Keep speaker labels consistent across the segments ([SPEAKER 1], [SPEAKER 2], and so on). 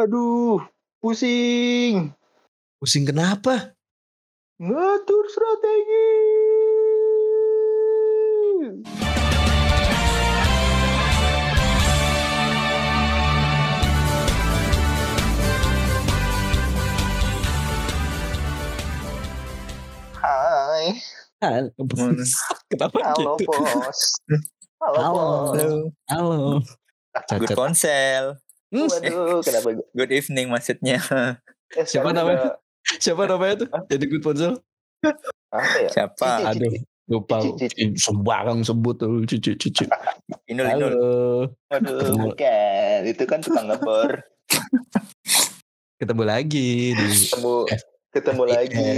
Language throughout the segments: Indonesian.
[SPEAKER 1] Aduh, pusing.
[SPEAKER 2] Pusing kenapa?
[SPEAKER 1] Ngatur strategi. Hai,
[SPEAKER 2] Halo. Kenapa
[SPEAKER 1] halo
[SPEAKER 2] gitu?
[SPEAKER 1] bos. Halo,
[SPEAKER 2] Halo.
[SPEAKER 1] bos.
[SPEAKER 2] Halo.
[SPEAKER 3] Good
[SPEAKER 2] Cacat.
[SPEAKER 3] ponsel.
[SPEAKER 2] Hmm,
[SPEAKER 1] Waduh, kenapa?
[SPEAKER 3] Good evening maksudnya.
[SPEAKER 1] Eh,
[SPEAKER 2] Siapa namanya?
[SPEAKER 1] udah-
[SPEAKER 2] Siapa namanya tuh? Jadi good ponsel?
[SPEAKER 1] Apa ya?
[SPEAKER 3] Siapa?
[SPEAKER 1] Cici.
[SPEAKER 2] Aduh, lupa.
[SPEAKER 1] Cici, cici.
[SPEAKER 2] Sembarang sebut tuh cucu cucu.
[SPEAKER 3] Inul Inul.
[SPEAKER 1] Waduh, bukan. Itu kan tukang ngebor.
[SPEAKER 2] Ketemu lagi di
[SPEAKER 1] Ketemu, ketemu lagi
[SPEAKER 2] di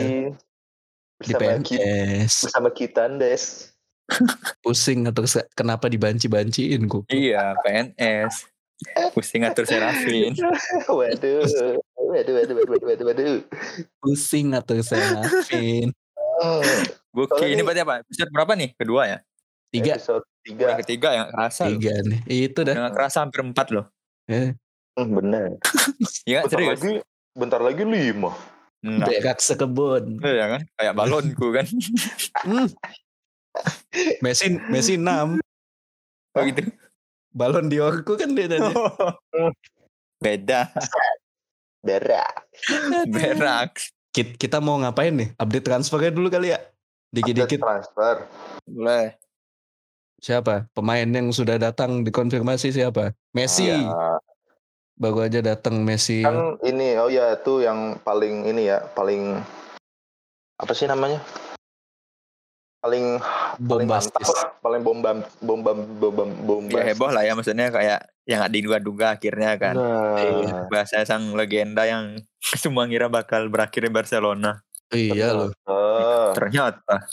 [SPEAKER 1] bersama kita,
[SPEAKER 2] PNS.
[SPEAKER 1] bersama kita, Des.
[SPEAKER 2] Pusing atau kenapa dibanci-banciin kok?
[SPEAKER 3] Iya, PNS. Pusing atur Serafin.
[SPEAKER 1] Waduh, waduh, waduh, waduh, waduh, waduh.
[SPEAKER 2] Pusing atau Serafin.
[SPEAKER 3] Buki
[SPEAKER 1] Soalnya
[SPEAKER 3] ini berarti apa? Episode berapa nih? Kedua ya?
[SPEAKER 2] Tiga.
[SPEAKER 1] Episode tiga.
[SPEAKER 3] Yang ketiga yang kerasa loh.
[SPEAKER 2] Tiga nih. Itu dah.
[SPEAKER 3] Yang kerasa hampir empat loh.
[SPEAKER 2] Eh,
[SPEAKER 1] Hmm, bener.
[SPEAKER 3] Iya
[SPEAKER 1] Bentar
[SPEAKER 3] serius.
[SPEAKER 1] lagi, bentar lagi lima.
[SPEAKER 3] Enggak.
[SPEAKER 2] berak sekebun.
[SPEAKER 3] Iya kan? Kayak balonku kan.
[SPEAKER 2] Hmm. Messi Messi 6.
[SPEAKER 3] Oh gitu.
[SPEAKER 2] Balon Diorku kan dia tadi.
[SPEAKER 3] Beda.
[SPEAKER 1] Berak.
[SPEAKER 3] Berak.
[SPEAKER 2] Kit- Kita mau ngapain nih? Update transfernya dulu kali ya. Dikit-dikit
[SPEAKER 1] transfer.
[SPEAKER 3] Boleh.
[SPEAKER 2] siapa? Pemain yang sudah datang dikonfirmasi siapa? Messi.
[SPEAKER 1] Ya,
[SPEAKER 2] Baru aja datang Messi.
[SPEAKER 1] kan ini oh ya itu yang paling ini ya, paling apa sih namanya? Paling paling
[SPEAKER 2] Bombastis.
[SPEAKER 1] paling bombam bombam bombam bombam.
[SPEAKER 3] Ya heboh lah ya maksudnya kayak yang nggak diduga-duga akhirnya kan.
[SPEAKER 1] Nah,
[SPEAKER 3] Bahasa sang legenda yang semua ngira bakal berakhir di Barcelona.
[SPEAKER 2] Iya loh.
[SPEAKER 3] Ternyata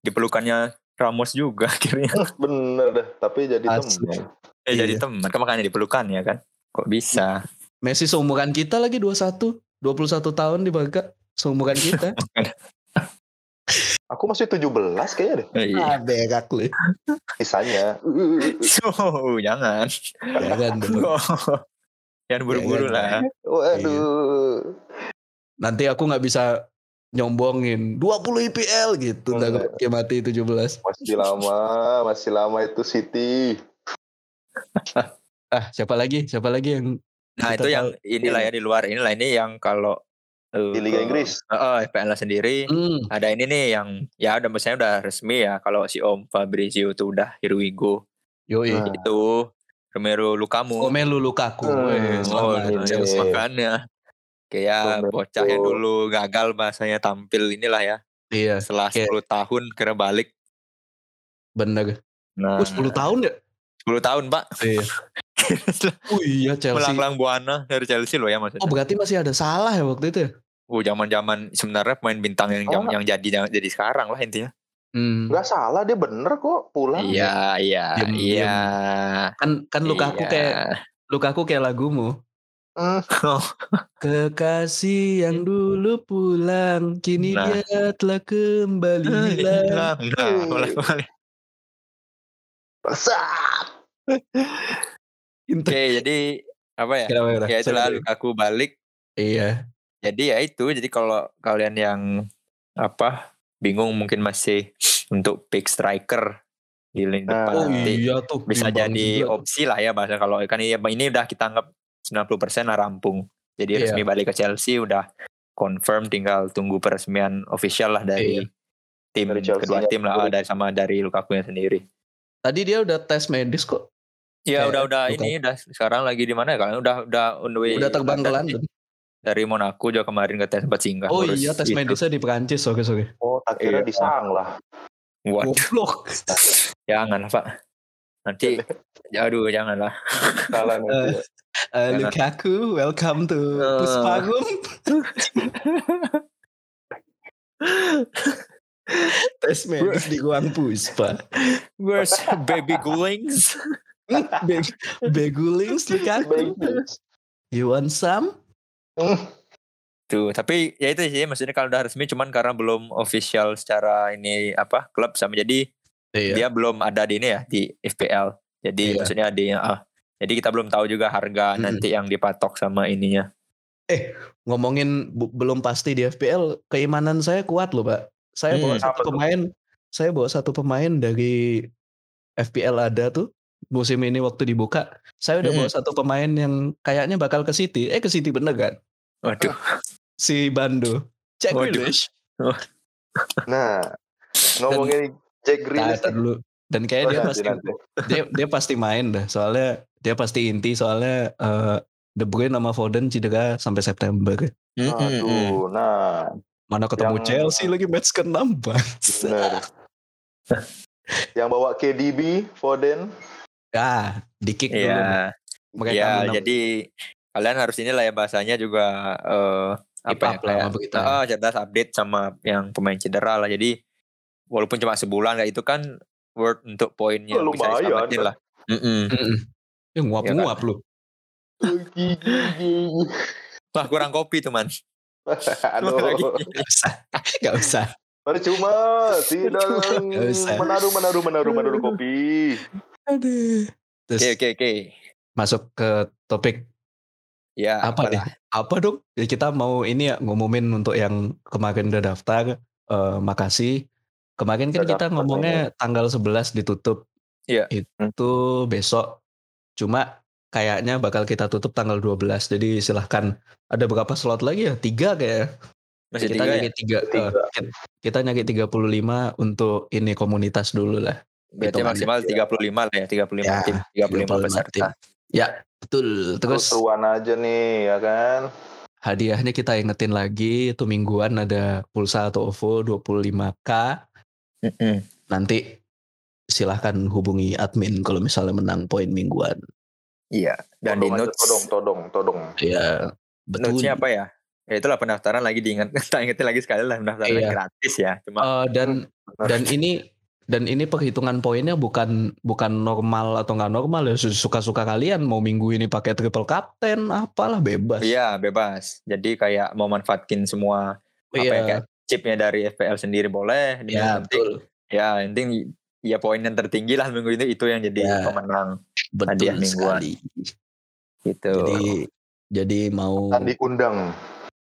[SPEAKER 3] dipelukannya Ramos juga akhirnya.
[SPEAKER 1] bener dah, tapi jadi temen.
[SPEAKER 3] Eh jadi
[SPEAKER 2] Iya.
[SPEAKER 3] teman, kan makanya dipelukan ya kan. Kok bisa?
[SPEAKER 2] Messi seumuran kita lagi 21. 21 tahun di Barca. Seumuran kita.
[SPEAKER 1] Aku masih 17 kayaknya deh,
[SPEAKER 3] Iya.
[SPEAKER 2] ah, berak lu.
[SPEAKER 1] sisanya.
[SPEAKER 3] So, jangan.
[SPEAKER 2] Jangan dong.
[SPEAKER 3] Jangan buru-buru lah.
[SPEAKER 1] Waduh.
[SPEAKER 2] Nanti aku nggak bisa nyombongin 20 IPL gitu. Udah
[SPEAKER 1] Enggak.
[SPEAKER 2] kayak mati 17.
[SPEAKER 1] Masih lama, masih lama itu City.
[SPEAKER 2] Ah, siapa lagi? Siapa lagi yang
[SPEAKER 3] Nah itu yang
[SPEAKER 2] tahu.
[SPEAKER 3] inilah ya di luar inilah ini yang kalau
[SPEAKER 1] Di Liga Inggris.
[SPEAKER 3] Oh, FPL sendiri
[SPEAKER 2] Hmm,
[SPEAKER 3] ada ini nih yang ya udah misalnya udah resmi ya kalau si Om Fabrizio itu udah here we go
[SPEAKER 2] yoi.
[SPEAKER 1] Nah.
[SPEAKER 3] itu Romero Lukamu.
[SPEAKER 2] Romelu Lukaku.
[SPEAKER 1] Hmm,
[SPEAKER 3] Oh.
[SPEAKER 2] Chelsea.
[SPEAKER 3] makanya kayak
[SPEAKER 1] Romero.
[SPEAKER 3] bocah yang dulu gagal bahasanya tampil inilah ya
[SPEAKER 2] Iya,
[SPEAKER 3] setelah
[SPEAKER 2] Kayak-
[SPEAKER 3] 10 tahun kira balik.
[SPEAKER 2] bener.
[SPEAKER 3] Nah,
[SPEAKER 2] Oh, 10 tahun ya?
[SPEAKER 3] 10 tahun, Pak.
[SPEAKER 2] Iya. Oh iya Chelsea.
[SPEAKER 3] Melanglang buana dari Chelsea loh ya maksudnya.
[SPEAKER 2] Oh berarti masih ada salah ya waktu itu ya?
[SPEAKER 3] Oh, zaman-zaman sebenarnya pemain bintang yang
[SPEAKER 1] Oh.
[SPEAKER 3] yang jadi yang jadi sekarang lah intinya.
[SPEAKER 2] Hmm.
[SPEAKER 1] Nggak salah dia bener kok pulang.
[SPEAKER 3] Iya, iya,
[SPEAKER 2] Diem-
[SPEAKER 3] iya.
[SPEAKER 2] Kan kan Lukaku
[SPEAKER 3] Iya.
[SPEAKER 2] kayak Lukaku kayak lagumu.
[SPEAKER 1] Hmm,
[SPEAKER 2] Kekasih yang dulu pulang, kini
[SPEAKER 3] Nah.
[SPEAKER 2] dia telah kembali hilang.
[SPEAKER 3] Hilang. Nah, boleh, boleh.
[SPEAKER 1] Besar.
[SPEAKER 2] Inter-
[SPEAKER 3] Oke, jadi apa ya?
[SPEAKER 2] Kenapa, kenapa?
[SPEAKER 3] Ya itulah. Lukaku balik.
[SPEAKER 2] Iya.
[SPEAKER 3] Jadi ya itu. Jadi kalau kalian yang apa bingung mungkin masih untuk pick striker di lini
[SPEAKER 1] Nah.
[SPEAKER 3] depan
[SPEAKER 2] Oh
[SPEAKER 3] nanti
[SPEAKER 2] iya tuh.
[SPEAKER 3] bisa
[SPEAKER 2] bimbang
[SPEAKER 3] jadi
[SPEAKER 2] juga
[SPEAKER 3] opsi lah ya bahasa kalau kan ini, ini udah kita anggap 90% lah rampung. Jadi
[SPEAKER 2] Iya.
[SPEAKER 3] resmi balik ke Chelsea udah confirm tinggal tunggu peresmian official lah dari
[SPEAKER 2] Iya.
[SPEAKER 3] tim
[SPEAKER 1] Dari
[SPEAKER 3] kedua tim lah dari sama dari Lukaku nya sendiri.
[SPEAKER 2] Tadi dia udah tes medis kok.
[SPEAKER 3] Ya
[SPEAKER 2] Kayak
[SPEAKER 3] udah udah
[SPEAKER 2] Lukaku.
[SPEAKER 3] ini udah sekarang lagi di mana ya kalian udah udah on the way
[SPEAKER 2] Udah terbang ke
[SPEAKER 3] dari-
[SPEAKER 2] London.
[SPEAKER 3] Dari Monaco juga kemarin ke tes sempat singgah.
[SPEAKER 2] Oh iya tes
[SPEAKER 3] itu.
[SPEAKER 2] medisnya di Perancis. Oke oke.
[SPEAKER 1] Oh, tak kira
[SPEAKER 3] Iya.
[SPEAKER 1] di Sanglah.
[SPEAKER 3] Waduh,
[SPEAKER 2] Goblok.
[SPEAKER 3] jangan lah, Pak. Nanti aduh jangan lah.
[SPEAKER 1] Salah nanti. ya.
[SPEAKER 2] Eh,
[SPEAKER 3] Jangan.
[SPEAKER 2] Lukaku, welcome to
[SPEAKER 3] Eh.
[SPEAKER 2] Pusparum. tes medis di ruang Puspa.
[SPEAKER 3] Where's baby Gulings?
[SPEAKER 2] Be- Begulings Lukaku.
[SPEAKER 1] Bagus.
[SPEAKER 2] You want some?
[SPEAKER 1] Hmm,
[SPEAKER 3] Tuh, tapi ya itu sih maksudnya kalau udah resmi cuman karena belum official secara ini apa klub sama jadi
[SPEAKER 2] Iya.
[SPEAKER 3] dia belum ada di ini ya di FPL. Jadi
[SPEAKER 2] Iya.
[SPEAKER 3] maksudnya di ah, Jadi kita belum tahu juga harga
[SPEAKER 2] Mm-mm.
[SPEAKER 3] nanti yang dipatok sama ininya.
[SPEAKER 2] Ngomongin bu- belum pasti di FPL, keimanan saya kuat loh, Pak. Saya bawa
[SPEAKER 3] Hmm,
[SPEAKER 2] satu
[SPEAKER 1] apa tuh?
[SPEAKER 2] pemain, saya bawa satu pemain dari FPL ada tuh musim ini waktu dibuka. Saya udah
[SPEAKER 3] Hmm.
[SPEAKER 2] bawa satu pemain yang kayaknya bakal ke City. Eh ke City bener kan?
[SPEAKER 3] Waduh.
[SPEAKER 2] Si Bando. Jack
[SPEAKER 3] Waduh.
[SPEAKER 2] Grealish.
[SPEAKER 1] Nah, ngomongin Jack
[SPEAKER 2] Nah,
[SPEAKER 1] Grealish
[SPEAKER 2] ntar dulu. Dan kayaknya
[SPEAKER 1] Oh,
[SPEAKER 2] dia
[SPEAKER 1] nanti,
[SPEAKER 2] pasti
[SPEAKER 1] nanti.
[SPEAKER 2] dia dia pasti main dah. Soalnya dia pasti inti soalnya eh, De Bruyne sama Foden cedera sampai September.
[SPEAKER 1] Aduh, nah,
[SPEAKER 2] Mana ketemu
[SPEAKER 1] Yang-
[SPEAKER 2] Chelsea lagi match ke-6 Bang.
[SPEAKER 1] bener. yang bawa KDB, Foden,
[SPEAKER 2] Ah, di kick dulu. nih.
[SPEAKER 3] Iya.
[SPEAKER 2] Mereka
[SPEAKER 3] Ya, jadi kalian harus inilah ya bahasanya juga
[SPEAKER 2] Keep
[SPEAKER 3] apa ya
[SPEAKER 2] up lah
[SPEAKER 3] kayak
[SPEAKER 2] sama berita.
[SPEAKER 3] ah, cerdas update sama yang pemain cedera lah. Jadi walaupun cuma sebulan kayak itu kan worth untuk poinnya
[SPEAKER 1] Oh,
[SPEAKER 3] bisa diselamatin
[SPEAKER 1] kan?
[SPEAKER 3] lah. Mm-mm.
[SPEAKER 2] Mm-mm. Ya nguap-nguap lu.
[SPEAKER 3] Wah kurang kopi tuh man.
[SPEAKER 1] Aduh.
[SPEAKER 2] Gak usah. Gak usah.
[SPEAKER 1] percuma tidak menaruh menaruh menaruh menaruh kopi.
[SPEAKER 2] Aduh. Terus
[SPEAKER 3] Oke oke oke.
[SPEAKER 2] masuk ke topik
[SPEAKER 3] Ya
[SPEAKER 2] apa
[SPEAKER 3] apalah.
[SPEAKER 2] nih? Apa dong? Ya, kita mau ini ya ngumumin untuk yang kemarin udah daftar. Eh, makasih. Kemarin kan
[SPEAKER 1] Udah
[SPEAKER 2] kita ngomongnya tanggal 11 ditutup.
[SPEAKER 3] Iya.
[SPEAKER 2] Itu besok. Cuma kayaknya bakal kita tutup tanggal 12. Jadi silahkan. Ada berapa slot lagi ya? Tiga kayak.
[SPEAKER 3] Masih
[SPEAKER 2] kita
[SPEAKER 3] tiga ya.
[SPEAKER 2] nyari tiga.
[SPEAKER 1] Tiga.
[SPEAKER 2] eh, kita- kita nyari 35 untuk ini komunitas dulu lah.
[SPEAKER 3] Berarti maksimal 35 lah ya, 35
[SPEAKER 2] Ya,
[SPEAKER 3] tim, 35 peserta.
[SPEAKER 2] tim. Ya, betul. Terus
[SPEAKER 1] Terus aja nih, ya kan?
[SPEAKER 2] hadiahnya kita ingetin lagi itu mingguan ada pulsa atau OVO 25k.
[SPEAKER 3] Mm-mm.
[SPEAKER 2] Nanti silahkan hubungi admin kalau misalnya menang poin mingguan.
[SPEAKER 3] Iya. Dan di
[SPEAKER 1] Todong aja,
[SPEAKER 3] notes
[SPEAKER 1] todong, todong, todong.
[SPEAKER 2] Ya, betul.
[SPEAKER 3] notesnya apa ya? Ya itulah pendaftaran lagi diingat, tak ingetin lagi sekali lah pendaftaran
[SPEAKER 2] Iya.
[SPEAKER 3] gratis ya. Cuma
[SPEAKER 2] Eh, dan dan ini dan ini perhitungan poinnya bukan bukan normal atau nggak normal ya suka-suka kalian mau minggu ini pakai triple captain apalah bebas.
[SPEAKER 3] iya bebas. Jadi kayak mau manfaatin semua apa ya
[SPEAKER 2] Iya,
[SPEAKER 3] kayak chipnya dari FPL sendiri boleh.
[SPEAKER 2] Ya betul.
[SPEAKER 3] ya penting ya poin yang tertinggi lah minggu ini itu yang jadi
[SPEAKER 2] Ya.
[SPEAKER 3] pemenang
[SPEAKER 2] Betul
[SPEAKER 3] hadiah mingguan.
[SPEAKER 2] sekali.
[SPEAKER 3] gitu.
[SPEAKER 2] Jadi jadi mau
[SPEAKER 1] Kan diundang.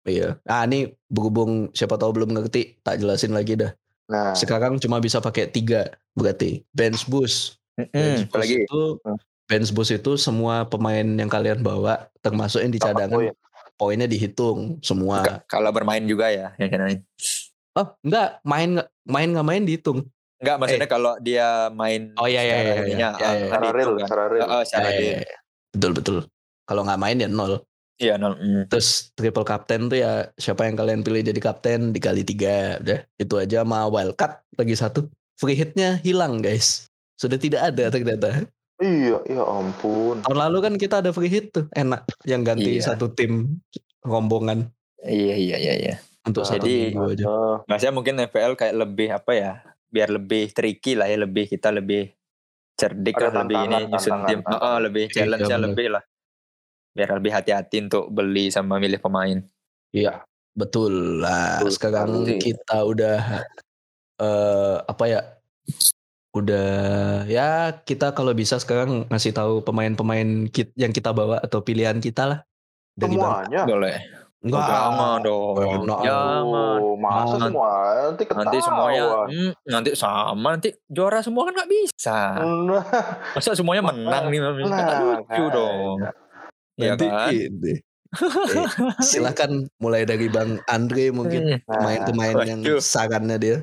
[SPEAKER 2] iya. Ah ini berhubung siapa tahu belum ngerti tak jelasin lagi dah.
[SPEAKER 1] Nah,
[SPEAKER 2] Sekarang cuma bisa pakai tiga berarti bench boost.
[SPEAKER 3] Mm-mm,
[SPEAKER 2] Bench boost
[SPEAKER 3] apalagi
[SPEAKER 2] itu
[SPEAKER 1] Hmm.
[SPEAKER 2] bench boost itu semua pemain yang kalian bawa termasuk yang di cadangan
[SPEAKER 1] poin.
[SPEAKER 2] poinnya dihitung semua.
[SPEAKER 3] ka- kalau bermain juga ya yang kena.
[SPEAKER 2] Oh enggak main nggak main nggak main dihitung.
[SPEAKER 3] Enggak maksudnya kalau dia main
[SPEAKER 2] Eh. Oh, iya, iya,
[SPEAKER 3] secara
[SPEAKER 2] iya, iya. Iya,
[SPEAKER 3] ah,
[SPEAKER 2] iya.
[SPEAKER 3] kan
[SPEAKER 1] secara real, secara real.
[SPEAKER 3] Oh, oh, secara
[SPEAKER 2] Eh,
[SPEAKER 3] real.
[SPEAKER 2] betul betul. Kalau nggak main ya nol.
[SPEAKER 3] Iya, nol. mm.
[SPEAKER 2] Terus triple captain tuh ya siapa yang kalian pilih jadi kapten dikali tiga udah itu aja sama wildcard lagi satu free hitnya hilang guys sudah tidak ada ternyata
[SPEAKER 1] Iya, ya ampun.
[SPEAKER 2] tahun lalu kan kita ada free hit tuh enak yang ganti
[SPEAKER 3] Iya.
[SPEAKER 2] satu tim rombongan
[SPEAKER 3] Iya, iya, iya, iya.
[SPEAKER 2] untuk
[SPEAKER 1] Nah,
[SPEAKER 2] satu
[SPEAKER 3] jadi-
[SPEAKER 2] aja
[SPEAKER 1] Ah,
[SPEAKER 3] Maksudnya mungkin FPL kayak lebih apa ya? Biar lebih tricky lah ya, lebih kita lebih cerdik
[SPEAKER 1] Ada
[SPEAKER 3] lah, lebih ini
[SPEAKER 1] tantangan,
[SPEAKER 3] nyusun
[SPEAKER 1] tantangan,
[SPEAKER 3] tim.
[SPEAKER 1] tantangan.
[SPEAKER 3] Oh, lebih
[SPEAKER 2] Iya,
[SPEAKER 3] challenge-nya
[SPEAKER 2] bener.
[SPEAKER 3] lebih lah. Biar lebih hati-hati untuk beli sama milih pemain.
[SPEAKER 2] iya betul lah
[SPEAKER 1] Betul
[SPEAKER 2] sekarang
[SPEAKER 1] sekali.
[SPEAKER 2] kita udah eh apa ya udah ya kita kalau bisa sekarang ngasih tahu pemain-pemain kit- yang kita bawa atau pilihan kita lah dari bang
[SPEAKER 1] semuanya.
[SPEAKER 3] Boleh.
[SPEAKER 2] Enggak.
[SPEAKER 3] Jangan dong. Jangan.
[SPEAKER 1] Oh, masa
[SPEAKER 2] Jangan.
[SPEAKER 1] semua nanti.
[SPEAKER 3] Nanti semuanya hmm, nanti sama nanti juara semua kan nggak bisa.
[SPEAKER 1] Nah,
[SPEAKER 3] Masa semuanya menang nih? Kan
[SPEAKER 1] nah,
[SPEAKER 3] lucu dong. Iya
[SPEAKER 2] Nanti
[SPEAKER 3] kan?
[SPEAKER 2] ini. Eh, silakan mulai dari Bang Andre mungkin
[SPEAKER 3] Hmm.
[SPEAKER 2] pemain-pemain yang sarannya dia.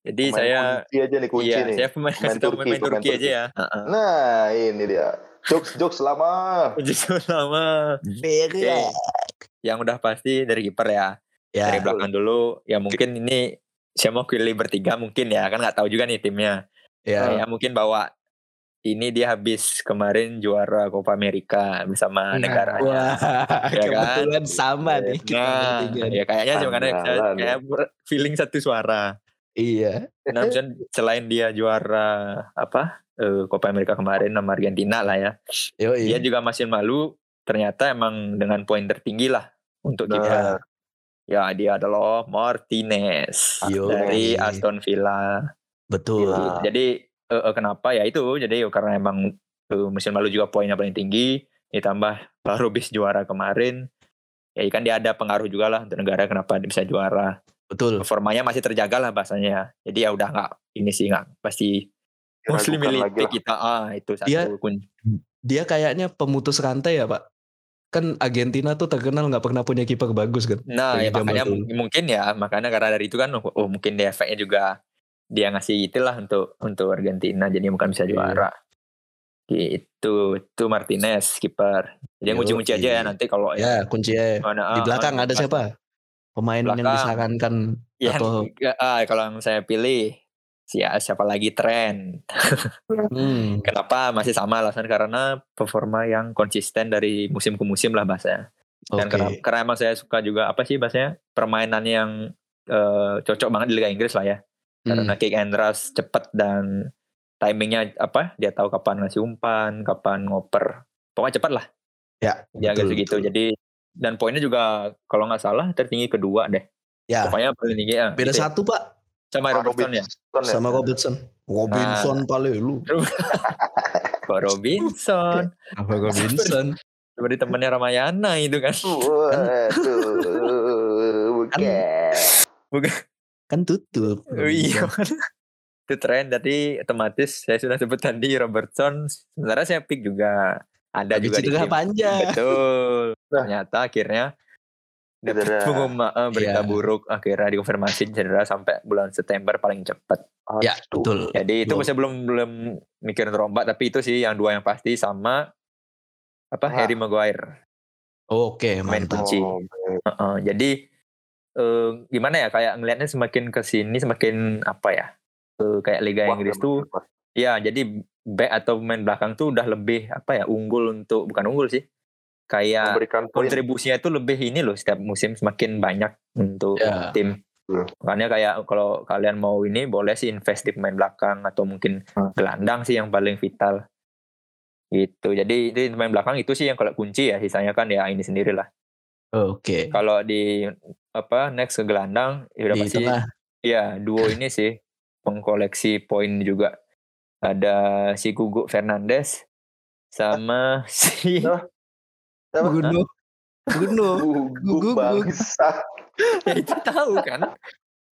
[SPEAKER 3] Jadi
[SPEAKER 1] Pemain
[SPEAKER 3] saya
[SPEAKER 1] kunci aja nih kunci
[SPEAKER 3] iya,
[SPEAKER 1] nih.
[SPEAKER 3] saya pemain,
[SPEAKER 1] Pemain Turki,
[SPEAKER 3] pemain
[SPEAKER 1] pemain
[SPEAKER 3] Turki aja
[SPEAKER 1] Turki.
[SPEAKER 3] ya.
[SPEAKER 1] Nah, ini dia. Jokes jokes lama.
[SPEAKER 3] Justru sama.
[SPEAKER 2] Berak.
[SPEAKER 3] Yang udah pasti dari kiper ya.
[SPEAKER 2] Ya,
[SPEAKER 3] Dari belakang dulu. Ya mungkin ini saya mau pilih bertiga mungkin ya. Kan nggak tahu juga nih timnya.
[SPEAKER 2] ya.
[SPEAKER 3] Ya mungkin bawa ini dia habis kemarin juara Copa Amerika bersama
[SPEAKER 2] Nah,
[SPEAKER 3] negaranya.
[SPEAKER 2] Wah,
[SPEAKER 3] Ya kan?
[SPEAKER 2] kebetulan sama nih kita
[SPEAKER 3] Nah, ya kayaknya cuma karena kayak feeling satu suara.
[SPEAKER 2] Iya.
[SPEAKER 3] Nah, misalnya selain dia juara apa eh, Copa Amerika kemarin sama Argentina lah ya,
[SPEAKER 2] Yo,
[SPEAKER 3] dia juga masih malu. Ternyata emang dengan poin tertinggi lah untuk
[SPEAKER 1] Nah.
[SPEAKER 3] kita. Ya dia adalah Martinez
[SPEAKER 2] Yo.
[SPEAKER 3] dari Aston Villa.
[SPEAKER 2] Betul.
[SPEAKER 1] Gila.
[SPEAKER 3] Jadi eh, eh, kenapa ya itu? Jadi karena emang tuh musim lalu juga poinnya paling tinggi ditambah baru bis juara kemarin ya kan dia ada pengaruh juga lah untuk negara kenapa dia bisa juara
[SPEAKER 2] Betul.
[SPEAKER 3] performanya masih terjaga lah bahasanya jadi ya udah nggak ini sih nggak pasti Muslim
[SPEAKER 1] lah.
[SPEAKER 3] kita ah itu satu
[SPEAKER 2] Dia-
[SPEAKER 3] kunci
[SPEAKER 2] Dia kayaknya pemutus rantai ya Pak. Kan Argentina tuh terkenal nggak pernah punya kiper bagus kan.
[SPEAKER 3] Nah, ya makanya
[SPEAKER 2] dulu.
[SPEAKER 3] mungkin ya, makanya karena dari itu kan, oh, oh, mungkin dia efeknya juga dia ngasih itulah untuk untuk Argentina, jadi bukan bisa
[SPEAKER 2] Iya.
[SPEAKER 3] juara. Gitu, itu Martinez kiper. Jadi
[SPEAKER 2] Yoi.
[SPEAKER 3] ngunci-ngunci aja ya nanti kalau
[SPEAKER 2] Ya kuncinya
[SPEAKER 3] mana,
[SPEAKER 2] di
[SPEAKER 3] ah,
[SPEAKER 2] belakang
[SPEAKER 3] ah,
[SPEAKER 2] ada siapa? Pemain yang
[SPEAKER 3] Belakang.
[SPEAKER 2] disarankan
[SPEAKER 3] Ya,
[SPEAKER 2] atau
[SPEAKER 3] ah, kalau yang saya pilih si siapa lagi tren.
[SPEAKER 2] hmm,
[SPEAKER 3] Kenapa masih sama alasan karena performa yang konsisten dari musim ke musim lah bahasanya. Dan
[SPEAKER 2] oke.
[SPEAKER 3] karena, karena emang saya suka juga apa sih bahasanya permainan yang eh, cocok banget di Liga Inggris lah ya.
[SPEAKER 2] Hmm,
[SPEAKER 3] Karena kick and rush cepet dan timingnya apa? Dia tahu kapan ngasih umpan, kapan ngoper. Pokoknya cepet lah.
[SPEAKER 2] Ya,
[SPEAKER 3] Dia
[SPEAKER 2] betul,
[SPEAKER 3] gitu.
[SPEAKER 2] betul.
[SPEAKER 3] Jadi dan poinnya juga kalau nggak salah tertinggi kedua deh.
[SPEAKER 2] Ya,
[SPEAKER 3] Pokoknya paling tinggi ya.
[SPEAKER 2] beda
[SPEAKER 3] gitu ya.
[SPEAKER 2] satu Pak
[SPEAKER 3] sama
[SPEAKER 1] Ah,
[SPEAKER 3] Robertson ya.
[SPEAKER 1] Ya?
[SPEAKER 2] sama Robertson. Robinson Palelu.
[SPEAKER 3] Kok Robinson.
[SPEAKER 2] Apa Robinson?
[SPEAKER 3] Seperti temannya Ramayana itu kan.
[SPEAKER 1] Waduh, bukan.
[SPEAKER 2] Kan tutup.
[SPEAKER 3] Oh, iya. itu tren tadi otomatis saya sudah sebut tadi Robertson. Sebenarnya saya pick juga ada
[SPEAKER 2] Habis
[SPEAKER 3] juga di tim.
[SPEAKER 2] panjang.
[SPEAKER 3] Betul.
[SPEAKER 1] Nah.
[SPEAKER 3] Ternyata akhirnya
[SPEAKER 1] Cedera.
[SPEAKER 3] eh, berita
[SPEAKER 2] Iya.
[SPEAKER 3] buruk akhirnya dikonfirmasi cedera sampai bulan September paling cepat.
[SPEAKER 2] Ya,
[SPEAKER 1] Aduh.
[SPEAKER 2] betul.
[SPEAKER 3] Jadi itu
[SPEAKER 2] Betul.
[SPEAKER 3] masih belum belum mikirin terombak tapi itu sih yang dua yang pasti sama apa
[SPEAKER 1] Ah.
[SPEAKER 3] Harry Maguire.
[SPEAKER 2] Oke,
[SPEAKER 3] Main
[SPEAKER 2] mantap.
[SPEAKER 3] kunci.
[SPEAKER 1] Oh, baik.
[SPEAKER 3] Heeh, jadi eh, gimana ya kayak ngelihatnya semakin ke sini semakin apa ya? eh, kayak Liga
[SPEAKER 1] Wah,
[SPEAKER 3] Inggris tuh
[SPEAKER 1] bener.
[SPEAKER 3] ya jadi back atau pemain belakang tuh udah lebih apa ya unggul untuk bukan unggul sih. Kayak
[SPEAKER 1] memberikan
[SPEAKER 3] kontribusinya itu lebih ini loh setiap musim semakin banyak untuk
[SPEAKER 2] Ya.
[SPEAKER 3] tim.
[SPEAKER 1] Betul.
[SPEAKER 3] Makanya kayak kalau kalian mau ini boleh sih invest di pemain belakang atau mungkin
[SPEAKER 1] Hmm.
[SPEAKER 3] gelandang sih yang paling vital. Gitu. Jadi itu pemain belakang itu sih yang kalau kunci ya sisanya kan ya ini sendiri lah.
[SPEAKER 2] Oke.
[SPEAKER 3] Kalau di apa next ke gelandang ya udah
[SPEAKER 2] Di
[SPEAKER 3] pasti
[SPEAKER 2] tengah.
[SPEAKER 3] ya duo ini sih pengkoleksi poin juga. Ada si Gugu Fernandes sama si?
[SPEAKER 2] Bruno. Bruno.
[SPEAKER 1] Gugu
[SPEAKER 2] Gugu.
[SPEAKER 1] bangsa.
[SPEAKER 3] ya itu tahu kan.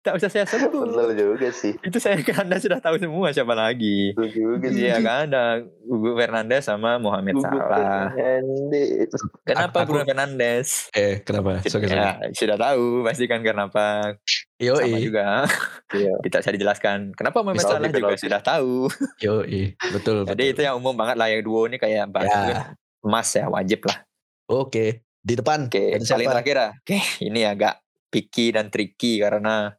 [SPEAKER 3] Tak usah saya sebut.
[SPEAKER 1] Bener juga sih.
[SPEAKER 3] Itu saya kan Anda sudah tahu semua siapa lagi.
[SPEAKER 1] Betul juga sih.
[SPEAKER 3] Iya kan ada Gugu Fernandes sama Mohamed
[SPEAKER 1] Gugu
[SPEAKER 3] Salah.
[SPEAKER 1] Fernandes.
[SPEAKER 3] Kenapa Bruno Fernandes?
[SPEAKER 2] Eh, kenapa? Sorry, sorry.
[SPEAKER 3] Ya, sudah tahu pasti kan kenapa sama
[SPEAKER 2] Yoi,
[SPEAKER 3] juga.
[SPEAKER 1] Iya.
[SPEAKER 3] Tidak usah dijelaskan. Kenapa Mohamed Salah juga sudah tahu.
[SPEAKER 2] yoi. Betul,
[SPEAKER 3] Jadi
[SPEAKER 2] betul.
[SPEAKER 3] itu yang umum banget lah yang duo ini kayak bahas
[SPEAKER 2] Ya.
[SPEAKER 3] mungkin emas ya wajib lah.
[SPEAKER 2] Oke. Di depan.
[SPEAKER 3] Oke,
[SPEAKER 2] siapa?
[SPEAKER 3] terakhir ah. Oke, ini agak picky dan tricky karena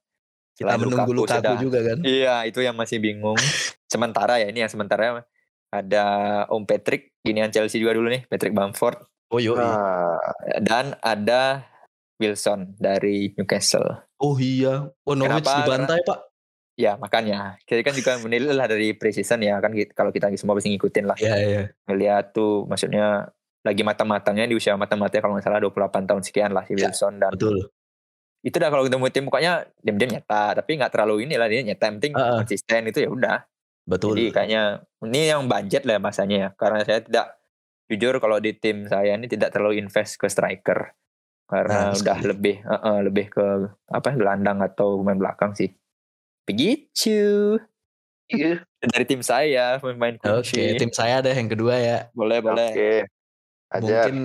[SPEAKER 2] Kita
[SPEAKER 3] selain
[SPEAKER 2] menunggu Lukaku
[SPEAKER 3] sudah-
[SPEAKER 2] juga kan.
[SPEAKER 3] Iya, itu yang masih bingung. sementara ya ini yang sementara ada Om Patrick, ginian Chelsea juga dulu nih, Patrick Bamford
[SPEAKER 2] Oh.
[SPEAKER 1] Nah,
[SPEAKER 3] dan ada Wilson dari Newcastle.
[SPEAKER 2] Oh iya. Oh, Norwich
[SPEAKER 3] Kenapa?
[SPEAKER 2] dibantai, Pak.
[SPEAKER 3] Ya makanya kita kan juga menilai lah dari preseason ya kan kalau kita semua pasti ngikutin lah
[SPEAKER 2] Iya, iya.
[SPEAKER 3] ngeliat tuh maksudnya lagi matang-matangnya di usia matang-matangnya kalau nggak salah 28 tahun sekian lah si
[SPEAKER 2] Ya,
[SPEAKER 3] Wilson dan
[SPEAKER 2] Betul.
[SPEAKER 3] Itu dah kalau ketemu tim pokoknya diam-diam nyetak tapi nggak terlalu ini lah dia yang penting
[SPEAKER 2] ah.
[SPEAKER 3] konsisten itu ya udah
[SPEAKER 2] Betul.
[SPEAKER 3] jadi kayaknya ini yang budget lah masanya ya karena saya tidak jujur kalau di tim saya ini tidak terlalu invest ke striker karena
[SPEAKER 2] Nah,
[SPEAKER 3] udah
[SPEAKER 2] sekali.
[SPEAKER 3] lebih eh, eh, lebih ke apa gelandang atau pemain belakang sih begitu
[SPEAKER 1] iya.
[SPEAKER 3] dari tim saya pemain kunci
[SPEAKER 2] Oke, tim saya ada yang kedua ya.
[SPEAKER 3] boleh boleh
[SPEAKER 1] Oke. Ajar.
[SPEAKER 2] Mungkin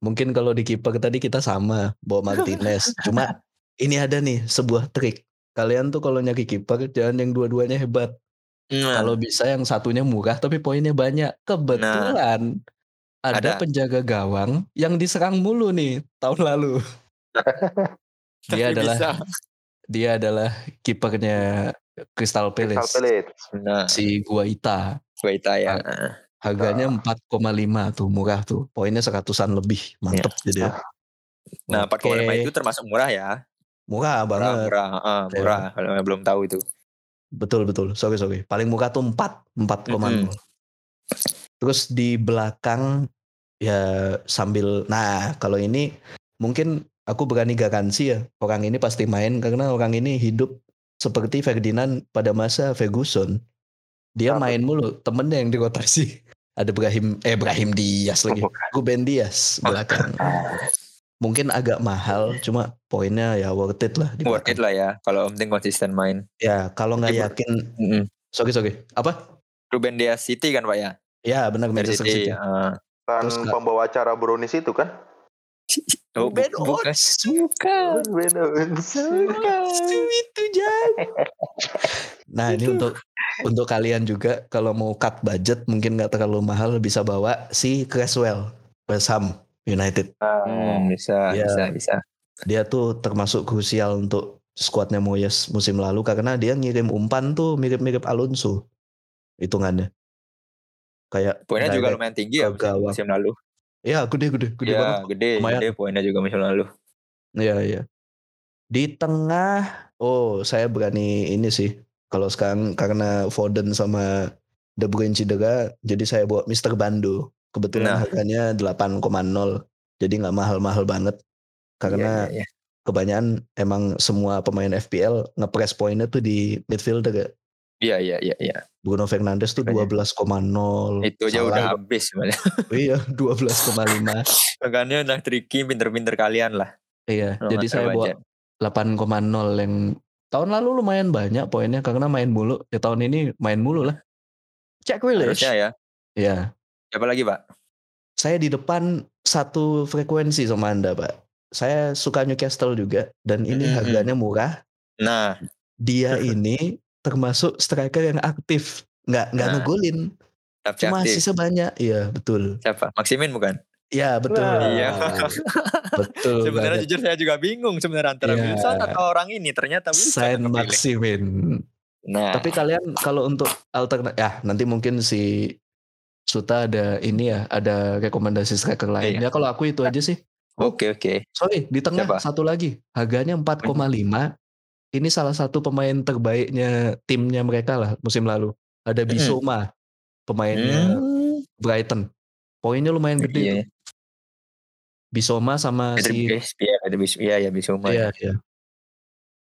[SPEAKER 2] mungkin kalau di kiper tadi kita sama bawa Martinez. Cuma ini ada nih sebuah trik. Kalian tuh kalau nyari kiper jangan yang dua-duanya hebat.
[SPEAKER 3] Nah,
[SPEAKER 2] Kalau bisa yang satunya murah tapi poinnya banyak. Kebetulan ada,
[SPEAKER 3] Ada.
[SPEAKER 2] penjaga gawang yang diserang mulu nih tahun lalu. dia
[SPEAKER 3] tapi
[SPEAKER 2] adalah
[SPEAKER 3] bisa.
[SPEAKER 2] dia adalah kipernya Crystal
[SPEAKER 1] Crystal
[SPEAKER 2] Palace,
[SPEAKER 1] Palace.
[SPEAKER 3] nah
[SPEAKER 2] si Guaita.
[SPEAKER 3] Guaita ya
[SPEAKER 2] Harganya 4,5 tuh murah tuh. Poinnya seratusan lebih. Mantep jadi.
[SPEAKER 3] Iya. nah
[SPEAKER 2] Oke.
[SPEAKER 3] 4,5 itu termasuk murah ya
[SPEAKER 2] Murah
[SPEAKER 3] murah
[SPEAKER 2] banget.
[SPEAKER 3] murah ah, murah kalau belum tahu itu
[SPEAKER 2] Betul betul. Sorry sorry. Paling murah tuh 4, 4,0.
[SPEAKER 3] Mm-mm.
[SPEAKER 2] Terus di belakang ya sambil nah kalau ini mungkin aku berani garansi ya orang ini pasti main karena orang ini hidup seperti Ferdinand pada masa Ferguson. Dia
[SPEAKER 1] Apa?
[SPEAKER 2] main mulu, temennya yang dirotasi. Ada Brahim eh Brahim Diaz lagi.
[SPEAKER 1] Bukan.
[SPEAKER 2] Ruben Diaz belakang. Mungkin agak mahal, cuma poinnya ya worth it lah.
[SPEAKER 3] Worth it lah ya. Kalau penting konsisten main.
[SPEAKER 2] Ya kalau nggak yakin,
[SPEAKER 3] Mm-mm.
[SPEAKER 2] sorry sorry. Apa?
[SPEAKER 3] Ruben Dias City kan Pak ya?
[SPEAKER 2] Ya benar Manchester
[SPEAKER 3] City.
[SPEAKER 2] City.
[SPEAKER 3] ah.
[SPEAKER 1] Kan
[SPEAKER 2] Terus
[SPEAKER 1] pembawa acara Brownies itu kan?
[SPEAKER 3] Oh,
[SPEAKER 2] Ruben
[SPEAKER 3] bukan.
[SPEAKER 2] Onsu.
[SPEAKER 3] Bukan.
[SPEAKER 2] itu Jan. Nah ini untuk untuk kalian juga kalau mau cut budget mungkin nggak terlalu mahal bisa bawa si Creswell West Ham United.
[SPEAKER 3] Hmm, bisa,
[SPEAKER 2] Ya.
[SPEAKER 3] bisa, bisa.
[SPEAKER 2] Dia tuh termasuk krusial untuk skuadnya Moyes musim lalu karena dia ngirim umpan tuh mirip-mirip Alonso hitungannya. Kayak
[SPEAKER 3] Poinnya juga lumayan tinggi ya
[SPEAKER 2] gawang.
[SPEAKER 3] musim lalu.
[SPEAKER 2] Ya gede gede gede banget.
[SPEAKER 3] Iya, gede,
[SPEAKER 2] Lumayan.
[SPEAKER 3] gede poinnya juga musim lalu.
[SPEAKER 2] Iya iya. Di tengah, oh saya berani ini sih. Kalau sekarang karena Foden sama De Bruyne cedera, jadi saya bawa Mr. Bando. Kebetulan
[SPEAKER 3] Nah.
[SPEAKER 2] harganya 8,0. Jadi nggak mahal-mahal banget. Karena
[SPEAKER 3] Iya, iya, iya.
[SPEAKER 2] kebanyakan emang semua pemain FPL ngepres poinnya tuh di midfielder ya.
[SPEAKER 3] Iya, iya, iya, iya.
[SPEAKER 2] Bruno Fernandes tuh
[SPEAKER 3] Makanya.
[SPEAKER 2] 12,0.
[SPEAKER 3] Itu aja
[SPEAKER 2] Salah
[SPEAKER 3] udah habis sebenarnya.
[SPEAKER 2] Iya, 12,5.
[SPEAKER 3] Makanya udah tricky, pinter-pinter kalian lah.
[SPEAKER 2] iya, jadi saya bawa
[SPEAKER 3] budget.
[SPEAKER 2] 8,0 yang tahun lalu lumayan banyak poinnya karena main mulu. Ya tahun ini main mulu lah. Jack Grealish.
[SPEAKER 3] Harusnya ya.
[SPEAKER 2] Ya,
[SPEAKER 3] Siapa lagi, Pak?
[SPEAKER 2] saya di depan satu frekuensi sama Anda, Pak. Saya suka Newcastle juga dan ini
[SPEAKER 3] Mm-mm.
[SPEAKER 2] harganya murah.
[SPEAKER 3] Nah,
[SPEAKER 2] Dia ini termasuk striker yang aktif, nggak nggak
[SPEAKER 3] Nah,
[SPEAKER 2] ngegolin,
[SPEAKER 3] tapi
[SPEAKER 2] cuma
[SPEAKER 3] aktif.
[SPEAKER 2] sisa banyak. Iya, betul.
[SPEAKER 3] Siapa? Maximin bukan?
[SPEAKER 2] Ya, betul.
[SPEAKER 3] Iya.
[SPEAKER 2] betul.
[SPEAKER 3] Sebenarnya
[SPEAKER 2] banget.
[SPEAKER 3] jujur saya juga bingung sebenarnya antara
[SPEAKER 2] Iya.
[SPEAKER 3] Wilson atau orang ini. Ternyata Wilson
[SPEAKER 2] Saint. Maximin.
[SPEAKER 3] Nah,
[SPEAKER 2] Tapi kalian kalau untuk alternatif ya nanti mungkin si Suta ada ini ya, ada rekomendasi striker lain.
[SPEAKER 3] Iya.
[SPEAKER 2] Ya kalau aku itu aja sih.
[SPEAKER 3] oke oke.
[SPEAKER 2] Sorry, di tengah
[SPEAKER 3] Siapa?
[SPEAKER 2] satu lagi. Harganya 4,5. Ini salah satu pemain terbaiknya timnya mereka lah musim lalu. Ada Bisoma, pemainnya
[SPEAKER 3] Hmm.
[SPEAKER 2] Brighton. Poinnya lumayan gede
[SPEAKER 3] Iya,
[SPEAKER 2] tuh. Bisoma sama
[SPEAKER 3] Ada
[SPEAKER 2] si
[SPEAKER 3] iya, ada bis, iya, ya Bisuma.
[SPEAKER 2] Iya, iya.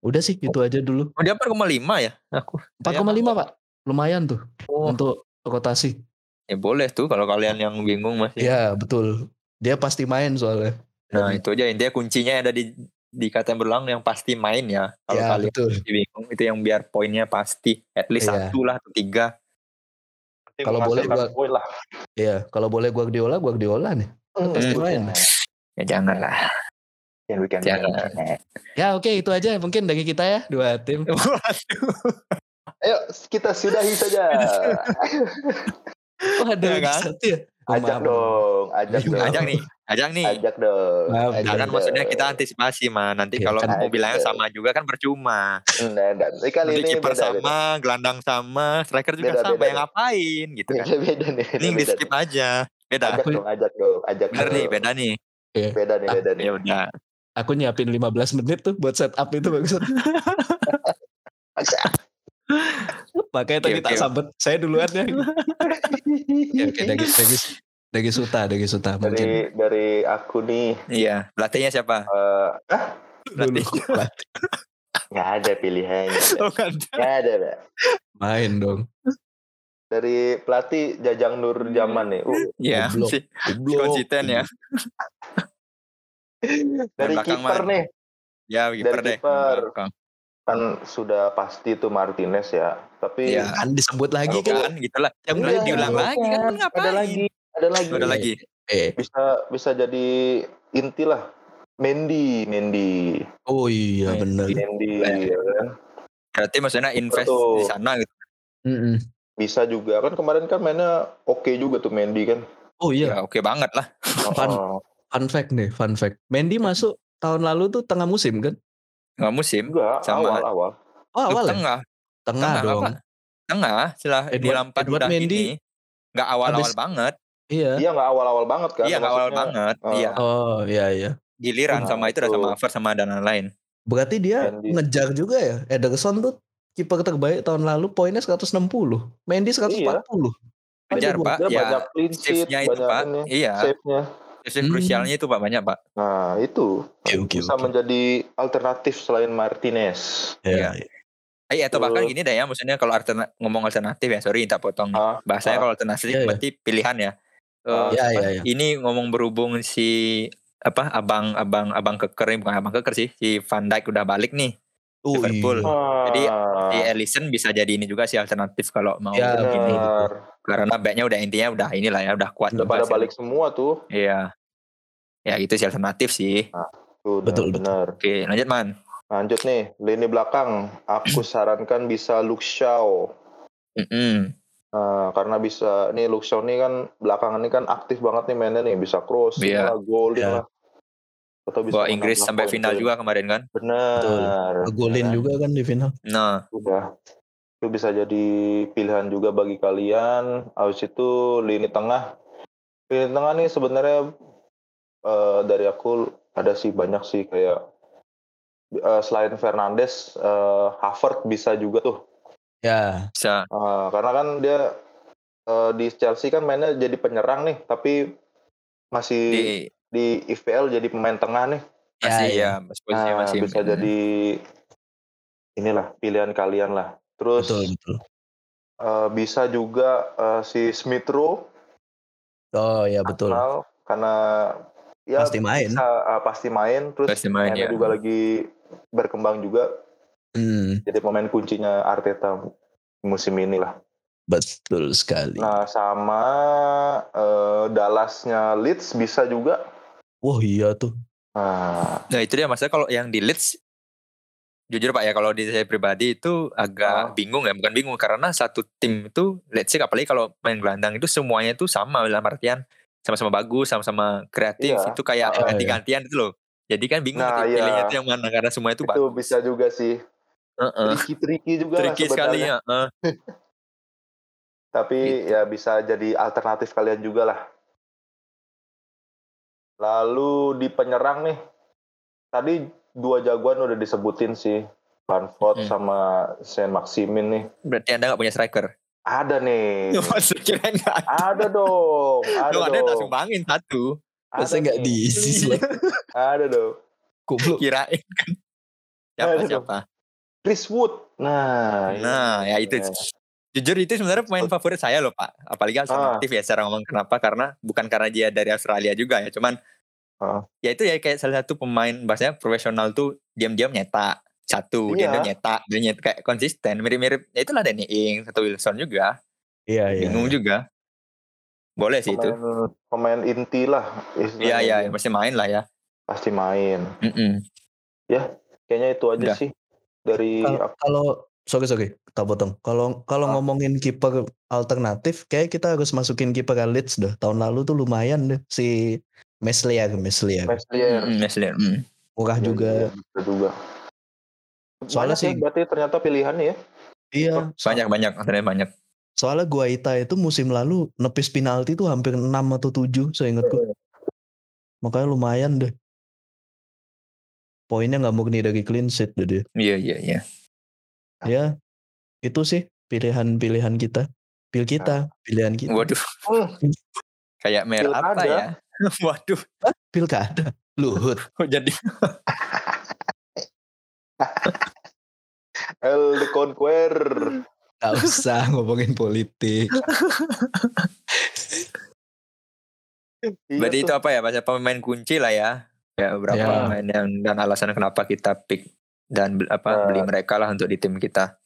[SPEAKER 2] Udah sih itu aja dulu.
[SPEAKER 3] Oh, dia 4,5 ya? Aku.
[SPEAKER 2] 4,5, Pak. Lumayan tuh
[SPEAKER 3] Oh,
[SPEAKER 2] untuk rotasi.
[SPEAKER 3] Ya boleh tuh kalau kalian yang bingung masih.
[SPEAKER 2] Iya, betul. Dia pasti main soalnya.
[SPEAKER 3] Nah, itu aja intinya kuncinya ada di di kata yang berulang yang pasti main ya. Kalau
[SPEAKER 2] Ya,
[SPEAKER 3] kalian
[SPEAKER 2] betul.
[SPEAKER 3] masih bingung itu yang biar poinnya pasti at least
[SPEAKER 2] Iya.
[SPEAKER 3] satu lah atau tiga.
[SPEAKER 2] Kalau boleh gua-
[SPEAKER 1] lah.
[SPEAKER 2] Iya, kalau boleh Guardiola, Guardiola nih. Pasti
[SPEAKER 3] Hmm.
[SPEAKER 2] main.
[SPEAKER 3] Ya jangan lah.
[SPEAKER 1] Weekend.
[SPEAKER 3] Jangan.
[SPEAKER 2] Ya oke itu aja mungkin dari kita ya dua tim.
[SPEAKER 3] Waduh.
[SPEAKER 1] Ayo kita sudahi saja.
[SPEAKER 2] Oh ada
[SPEAKER 3] Ya
[SPEAKER 2] lagi
[SPEAKER 3] kan?
[SPEAKER 2] satu ya. Oh,
[SPEAKER 1] ajak
[SPEAKER 2] maaf.
[SPEAKER 1] dong, ajak dong.
[SPEAKER 3] Ajak nih, ajak nih.
[SPEAKER 1] Ajak dong.
[SPEAKER 2] Maaf,
[SPEAKER 1] ajak
[SPEAKER 3] Jangan
[SPEAKER 1] dong.
[SPEAKER 3] maksudnya kita antisipasi mah. Nanti
[SPEAKER 2] Iya,
[SPEAKER 3] kalau
[SPEAKER 2] kan.
[SPEAKER 3] mau bilangnya sama juga kan percuma.
[SPEAKER 1] Nah, dan tapi kali
[SPEAKER 3] Nanti
[SPEAKER 1] ini
[SPEAKER 3] kiper
[SPEAKER 1] beda, beda.
[SPEAKER 3] sama, gelandang sama, striker juga
[SPEAKER 1] Beda,
[SPEAKER 3] sama.
[SPEAKER 1] beda,
[SPEAKER 3] yang ngapain gitu kan?
[SPEAKER 1] Beda, beda nih.
[SPEAKER 3] Ini di
[SPEAKER 1] beda.
[SPEAKER 3] skip aja. Beda.
[SPEAKER 1] Ajak dong, ajak dong, ajak
[SPEAKER 3] Bener
[SPEAKER 1] dong.
[SPEAKER 3] nih, beda nih.
[SPEAKER 1] Beda nih, beda nih.
[SPEAKER 3] Ya udah.
[SPEAKER 2] Aku nyiapin 15 menit tuh buat setup itu bagus. Makanya tadi tak
[SPEAKER 3] oke.
[SPEAKER 2] sambet. Saya duluan ya. Oke, oke, dari, dari, dari Suta, dari Suta
[SPEAKER 1] dari
[SPEAKER 2] mungkin.
[SPEAKER 1] dari aku nih
[SPEAKER 3] Iya, pelatihnya siapa?
[SPEAKER 1] eh
[SPEAKER 2] Dulu.
[SPEAKER 1] nggak ada pilihannya
[SPEAKER 3] Oh,
[SPEAKER 1] nggak ada Mbak.
[SPEAKER 2] Main dong.
[SPEAKER 1] dari pelatih Jajang Nur Zaman nih uh,
[SPEAKER 3] Iya, sih.
[SPEAKER 2] Goblok.
[SPEAKER 3] Konsisten ya.
[SPEAKER 1] dari kiper nih
[SPEAKER 3] Ya, kiper
[SPEAKER 1] Dari
[SPEAKER 3] deh.
[SPEAKER 1] kiper. Kan sudah pasti itu Martinez ya tapi
[SPEAKER 3] Iya.
[SPEAKER 2] Kan disebut lagi kan.
[SPEAKER 3] Kan gitu lah. Yang
[SPEAKER 1] Iya,
[SPEAKER 3] diulang
[SPEAKER 1] bukan.
[SPEAKER 3] lagi kan ngapain?
[SPEAKER 1] ada lagi ada lagi
[SPEAKER 3] Ada lagi.
[SPEAKER 2] Eh,
[SPEAKER 1] bisa bisa jadi inti lah Mendy Mendy
[SPEAKER 2] oh iya bener.
[SPEAKER 1] Mendy
[SPEAKER 3] Boleh.
[SPEAKER 1] ya kan
[SPEAKER 3] Berarti maksudnya invest
[SPEAKER 1] Betul.
[SPEAKER 3] di sana gitu.
[SPEAKER 2] Mm-mm.
[SPEAKER 1] bisa juga kan kemarin kan mainnya oke juga tuh Mendy kan
[SPEAKER 2] Oh iya,
[SPEAKER 3] Ya, oke banget lah.
[SPEAKER 2] Fun.
[SPEAKER 1] Oh,
[SPEAKER 2] fun fact nih, fun fact. Mendy masuk tahun lalu tuh tengah musim kan?
[SPEAKER 3] Nggak musim.
[SPEAKER 1] enggak
[SPEAKER 3] Sama-
[SPEAKER 1] awal awal
[SPEAKER 2] Oh awal ya?
[SPEAKER 3] Tengah.
[SPEAKER 2] Tengah,
[SPEAKER 3] Tengah
[SPEAKER 2] dong.
[SPEAKER 3] apa? Tengah setelah di
[SPEAKER 2] Edward-
[SPEAKER 3] Lampard
[SPEAKER 2] Edward
[SPEAKER 3] udah
[SPEAKER 2] Mendy
[SPEAKER 3] ini. Nggak awal-awal banget.
[SPEAKER 2] Iya.
[SPEAKER 1] iya nggak awal awal banget kan
[SPEAKER 3] Iya, nggak awal banget.
[SPEAKER 1] oh.
[SPEAKER 3] Iya.
[SPEAKER 2] Oh iya iya.
[SPEAKER 3] Giliran
[SPEAKER 1] Nah,
[SPEAKER 3] sama itu udah sama Havertz sama dan lain-lain.
[SPEAKER 2] Berarti dia
[SPEAKER 1] Mendy.
[SPEAKER 2] ngejar juga ya. Ederson tuh kiper terbaik tahun lalu poinnya 160. Mendy 140.
[SPEAKER 3] Ngejar,
[SPEAKER 2] Aduh,
[SPEAKER 3] Pak.
[SPEAKER 1] dia
[SPEAKER 3] Ya,
[SPEAKER 1] banyak clean sheet
[SPEAKER 3] Save-nya itu,
[SPEAKER 1] banyak
[SPEAKER 3] Pak.
[SPEAKER 1] ini,
[SPEAKER 3] Iya.
[SPEAKER 1] save-nya
[SPEAKER 3] Save
[SPEAKER 2] Hmm.
[SPEAKER 3] krusialnya itu Pak banyak, Pak.
[SPEAKER 1] nah itu
[SPEAKER 2] Oke oke
[SPEAKER 1] bisa
[SPEAKER 2] oke.
[SPEAKER 1] menjadi alternatif selain Martinez
[SPEAKER 2] Ya,
[SPEAKER 3] Iya. Eh, atau bahkan gini deh ya, maksudnya kalau alterna- ngomong alternatif ya, sorry tak potong.
[SPEAKER 1] Ah,
[SPEAKER 3] Bahasanya
[SPEAKER 1] ah.
[SPEAKER 3] kalau alternatif
[SPEAKER 2] Iya, iya.
[SPEAKER 3] berarti pilihan ya. Eh,
[SPEAKER 1] Ah.
[SPEAKER 2] Iya, iya, iya.
[SPEAKER 3] Ini ngomong berhubung si apa abang abang abang keker ini bukan abang keker sih si Van Dijk udah balik nih
[SPEAKER 2] Oh,
[SPEAKER 3] Liverpool.
[SPEAKER 2] iya.
[SPEAKER 3] Jadi,
[SPEAKER 1] Ah,
[SPEAKER 3] si Ellison bisa jadi ini juga sih alternatif kalau mau
[SPEAKER 2] Ya,
[SPEAKER 3] gini
[SPEAKER 1] benar.
[SPEAKER 3] karena backnya udah intinya udah inilah ya udah kuat
[SPEAKER 1] Udah pada balik semua tuh.
[SPEAKER 3] iya ya itu sih alternatif sih
[SPEAKER 1] Tuh,
[SPEAKER 2] Betul, betul.
[SPEAKER 1] benar.
[SPEAKER 3] oke lanjut man
[SPEAKER 1] Lanjut nih, lini belakang. Aku sarankan bisa Luke Shaw.
[SPEAKER 3] Mm-mm.
[SPEAKER 1] Nah, karena bisa nih Luke Shaw nih kan belakangan ini kan aktif banget nih mainnya nih, bisa crossing
[SPEAKER 3] Iya.
[SPEAKER 1] lah, golin
[SPEAKER 2] Iya.
[SPEAKER 1] lah. Atau bisa
[SPEAKER 3] bawa Inggris sampai final juga kemarin kan
[SPEAKER 1] Benar. Ya kan?
[SPEAKER 2] juga kan di final.
[SPEAKER 3] nah
[SPEAKER 1] Udah. Itu bisa jadi pilihan juga bagi kalian. Habis itu lini tengah. Lini tengah nih sebenarnya eh, dari aku ada sih banyak sih kayak eh, selain Fernandes, eh, Havertz bisa juga tuh.
[SPEAKER 2] Ya,
[SPEAKER 3] bisa
[SPEAKER 1] Eh, karena kan dia eh, di Chelsea kan mainnya jadi penyerang nih, tapi masih
[SPEAKER 3] di
[SPEAKER 1] di, IPL jadi pemain tengah nih.
[SPEAKER 3] masih
[SPEAKER 2] Ya,
[SPEAKER 3] ya, posisinya
[SPEAKER 1] Nah,
[SPEAKER 3] masih
[SPEAKER 1] bisa jadi inilah pilihan kalian lah. Terus
[SPEAKER 2] betul, betul.
[SPEAKER 1] eh, bisa juga eh, si Smith Rowe
[SPEAKER 2] Oh, ya betul.
[SPEAKER 1] Arsenal, karena ya
[SPEAKER 2] Pasti main.
[SPEAKER 1] bisa, eh, pasti main terus
[SPEAKER 3] Pasti main, ya.
[SPEAKER 1] juga lagi berkembang juga
[SPEAKER 2] Hmm,
[SPEAKER 1] jadi pemain kuncinya Arteta musim ini lah.
[SPEAKER 2] betul sekali.
[SPEAKER 1] Nah sama eh, Dallasnya Leeds bisa juga.
[SPEAKER 2] Wah, iya tuh.
[SPEAKER 1] Nah,
[SPEAKER 3] Nah itu dia maksudnya kalau yang di Leeds jujur pak ya kalau di saya pribadi itu agak
[SPEAKER 1] Ah.
[SPEAKER 3] bingung ya bukan bingung karena satu tim itu let's say apalagi kalau main gelandang itu semuanya itu sama dalam artian sama-sama bagus sama-sama kreatif
[SPEAKER 1] Iya.
[SPEAKER 3] itu kayak
[SPEAKER 2] Ah,
[SPEAKER 3] ganti-gantian itu loh jadi kan bingung
[SPEAKER 1] Nah,
[SPEAKER 3] gitu, pilihnya itu yang mana karena semua itu
[SPEAKER 1] itu
[SPEAKER 3] bagus
[SPEAKER 1] bisa juga sih. Tricky-tricky juga lah
[SPEAKER 3] tricky sekali ya eh.
[SPEAKER 1] Tapi
[SPEAKER 3] Gitu.
[SPEAKER 1] ya bisa jadi alternatif kalian juga lah. Lalu di penyerang nih, tadi dua jagoan udah disebutin sih, Bamford
[SPEAKER 3] Hmm.
[SPEAKER 1] sama Saint Maximin nih.
[SPEAKER 3] berarti anda nggak punya striker
[SPEAKER 1] Ada nih,
[SPEAKER 3] Maksudnya ada
[SPEAKER 1] ada dong, ada
[SPEAKER 3] Lu ada tak
[SPEAKER 1] dong,
[SPEAKER 3] sumbangin satu
[SPEAKER 2] Masa nggak diisi slot?
[SPEAKER 1] Ada dong.
[SPEAKER 2] Goblok.
[SPEAKER 3] kirain kan siapa
[SPEAKER 1] Ada dong.
[SPEAKER 3] siapa
[SPEAKER 1] Chris Wood. Nah,
[SPEAKER 3] Nah, ya itu.
[SPEAKER 1] iya.
[SPEAKER 3] Jujur itu sebenarnya pemain favorit saya loh Pak. Apalagi alternatif ya secara ngomong kenapa? Karena bukan karena dia dari Australia juga ya. Cuman
[SPEAKER 1] Ah.
[SPEAKER 3] ya itu ya kayak salah satu pemain bahasanya profesional tuh diam-diam nyetak satu,
[SPEAKER 1] Iya.
[SPEAKER 3] diam-diam nyetak, dia nyetak kayak konsisten, mirip-mirip. Ya itulah Danny Ings atau Wilson juga.
[SPEAKER 2] Iya, iya.
[SPEAKER 3] Bingung juga. Boleh sih itu.
[SPEAKER 1] Pemain, pemain inti lah.
[SPEAKER 3] Iya iya,
[SPEAKER 1] dia.
[SPEAKER 3] pasti main lah ya.
[SPEAKER 1] Pasti main.
[SPEAKER 3] Mm-mm.
[SPEAKER 1] Kayaknya itu aja
[SPEAKER 3] Udah.
[SPEAKER 1] sih dari.
[SPEAKER 2] Kalau sorry sorry, tak potong. Kalau kalau
[SPEAKER 1] Ah.
[SPEAKER 2] ngomongin kiper alternatif, kayak kita harus masukin kiper Leeds dah. Tahun lalu tuh lumayan deh si Meslier, Meslier.
[SPEAKER 1] Meslier.
[SPEAKER 3] Mm-mm, Meslier, mm.
[SPEAKER 2] Murah juga.
[SPEAKER 1] bisa juga.
[SPEAKER 2] Soalnya
[SPEAKER 1] Banyak ya,
[SPEAKER 2] sih-
[SPEAKER 1] berarti ternyata pilihannya ya.
[SPEAKER 2] Iya.
[SPEAKER 3] Banyak banyak, ternyata banyak.
[SPEAKER 2] Soalnya Guaita itu musim lalu nepis penalti tuh hampir 6 atau 7 saya ingatku. Makanya lumayan deh. Poinnya nggak murni dari clean sheet deh dia.
[SPEAKER 3] Iya iya iya.
[SPEAKER 2] Ya, itu sih pilihan-pilihan kita. Pil kita, pilihan kita.
[SPEAKER 3] Waduh.
[SPEAKER 1] Hmm.
[SPEAKER 3] Kayak mer apa ya? Waduh,
[SPEAKER 2] Pilkada. Luhut.
[SPEAKER 3] jadi
[SPEAKER 1] El de Conquer.
[SPEAKER 2] Gak usah ngomongin politik.
[SPEAKER 1] Iya
[SPEAKER 3] Berarti itu apa ya? Bahasa pemain kunci lah ya. Ya beberapa
[SPEAKER 2] Ya.
[SPEAKER 3] pemain yang dan alasan kenapa kita pick dan apa
[SPEAKER 1] Eh.
[SPEAKER 3] beli mereka lah untuk di tim kita.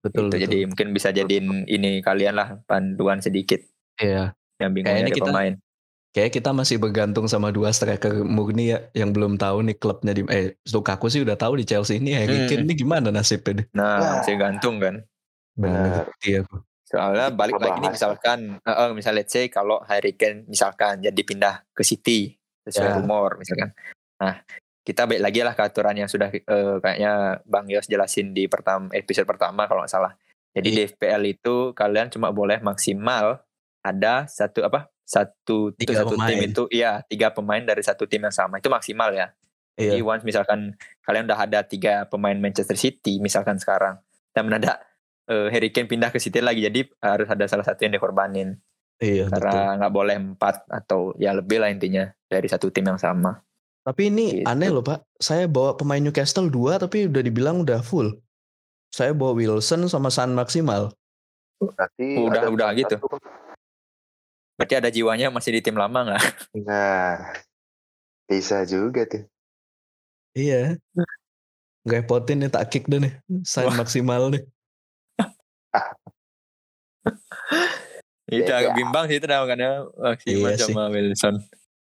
[SPEAKER 2] Betul,
[SPEAKER 3] Itu
[SPEAKER 2] betul.
[SPEAKER 3] jadi mungkin bisa jadiin ini kalian lah panduan sedikit
[SPEAKER 2] Iya.
[SPEAKER 3] yang bingung nyari
[SPEAKER 2] kita-
[SPEAKER 3] pemain.
[SPEAKER 2] Kayak kita masih bergantung sama dua striker murni ya yang belum tahu nih klubnya di eh Lukaku sih udah tahu di Chelsea ini Harry
[SPEAKER 3] Hmm.
[SPEAKER 2] Kane ini gimana nasibnya deh.
[SPEAKER 3] Nah,
[SPEAKER 1] Nah.
[SPEAKER 3] masih gantung kan.
[SPEAKER 1] Benar.
[SPEAKER 2] Iya.
[SPEAKER 3] Soalnya balik lagi nih misalkan eh, eh, misal let's say kalau Harry Kane misalkan jadi pindah ke City sesuai
[SPEAKER 2] Ya.
[SPEAKER 3] rumor misalkan. Nah, kita balik lagi lah ke aturan yang sudah eh, kayaknya Bang Yos jelasin di pertama episode pertama kalau nggak salah. Jadi
[SPEAKER 2] Iya.
[SPEAKER 3] di FPL itu kalian cuma boleh maksimal ada satu apa? Satu
[SPEAKER 2] Tiga
[SPEAKER 3] satu tim itu iya tiga pemain dari satu tim yang sama itu maksimal ya. Jadi
[SPEAKER 2] Iya.
[SPEAKER 3] once misalkan kalian udah ada tiga pemain Manchester City misalkan sekarang dan mendadak eh, Harry Kane pindah ke City lagi jadi harus ada salah satu yang dikorbanin
[SPEAKER 2] Iya
[SPEAKER 3] karena nggak boleh empat atau ya lebih lah intinya dari satu tim yang sama.
[SPEAKER 2] Tapi ini
[SPEAKER 3] Gitu.
[SPEAKER 2] aneh loh Pak. Saya bawa pemain Newcastle dua tapi udah dibilang udah full. saya bawa Wilson sama San Maksimal.
[SPEAKER 1] Berarti
[SPEAKER 3] Udah- udah gitu.
[SPEAKER 1] satu-
[SPEAKER 3] Berarti ada jiwanya masih di tim lama nggak?
[SPEAKER 1] Nah, bisa juga tuh.
[SPEAKER 2] Iya. Ngerepotin nih tak kick deh nih. San
[SPEAKER 3] Wah.
[SPEAKER 2] Maksimal nih.
[SPEAKER 3] Itu agak bimbang sih itu namanya Maximal
[SPEAKER 2] Iya sih.
[SPEAKER 3] sama Wilson.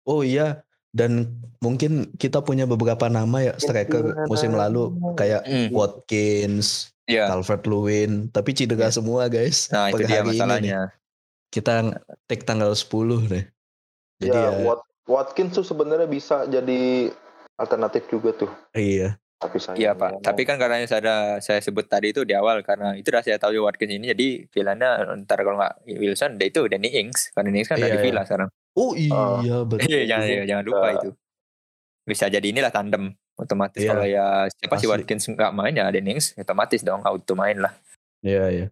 [SPEAKER 2] Oh iya. Dan mungkin kita punya beberapa nama ya striker musim lalu kayak
[SPEAKER 3] Hmm.
[SPEAKER 2] Watkins,
[SPEAKER 3] Iya.
[SPEAKER 2] Calvert Lewin, tapi cedera
[SPEAKER 3] Iya.
[SPEAKER 2] semua guys.
[SPEAKER 3] Nah itu dia
[SPEAKER 2] ini
[SPEAKER 3] masalahnya.
[SPEAKER 2] Kita take tanggal 10 deh. Jadi
[SPEAKER 1] ya,
[SPEAKER 2] ya,
[SPEAKER 1] Wat- Watkins tuh sebenarnya bisa jadi alternatif juga tuh.
[SPEAKER 2] iya.
[SPEAKER 1] Tapi saya
[SPEAKER 3] Iya pak. Tapi kan karena saya ada saya sebut tadi itu di awal karena itu udah saya tahu Watkins ini jadi pilihannya ntar kalau nggak Wilson dia itu Danny Ings karena Danny Ings kan
[SPEAKER 2] Iya,
[SPEAKER 3] di Villa sekarang.
[SPEAKER 2] Oh iya betul.
[SPEAKER 3] Iya jangan iya, jangan lupa
[SPEAKER 1] Bisa.
[SPEAKER 3] itu. Bisa jadi inilah tandem otomatis
[SPEAKER 2] Iya.
[SPEAKER 3] kalau ya siapa sih. Watkins nggak main ya Danny Ings otomatis dong auto main lah
[SPEAKER 2] Iya iya.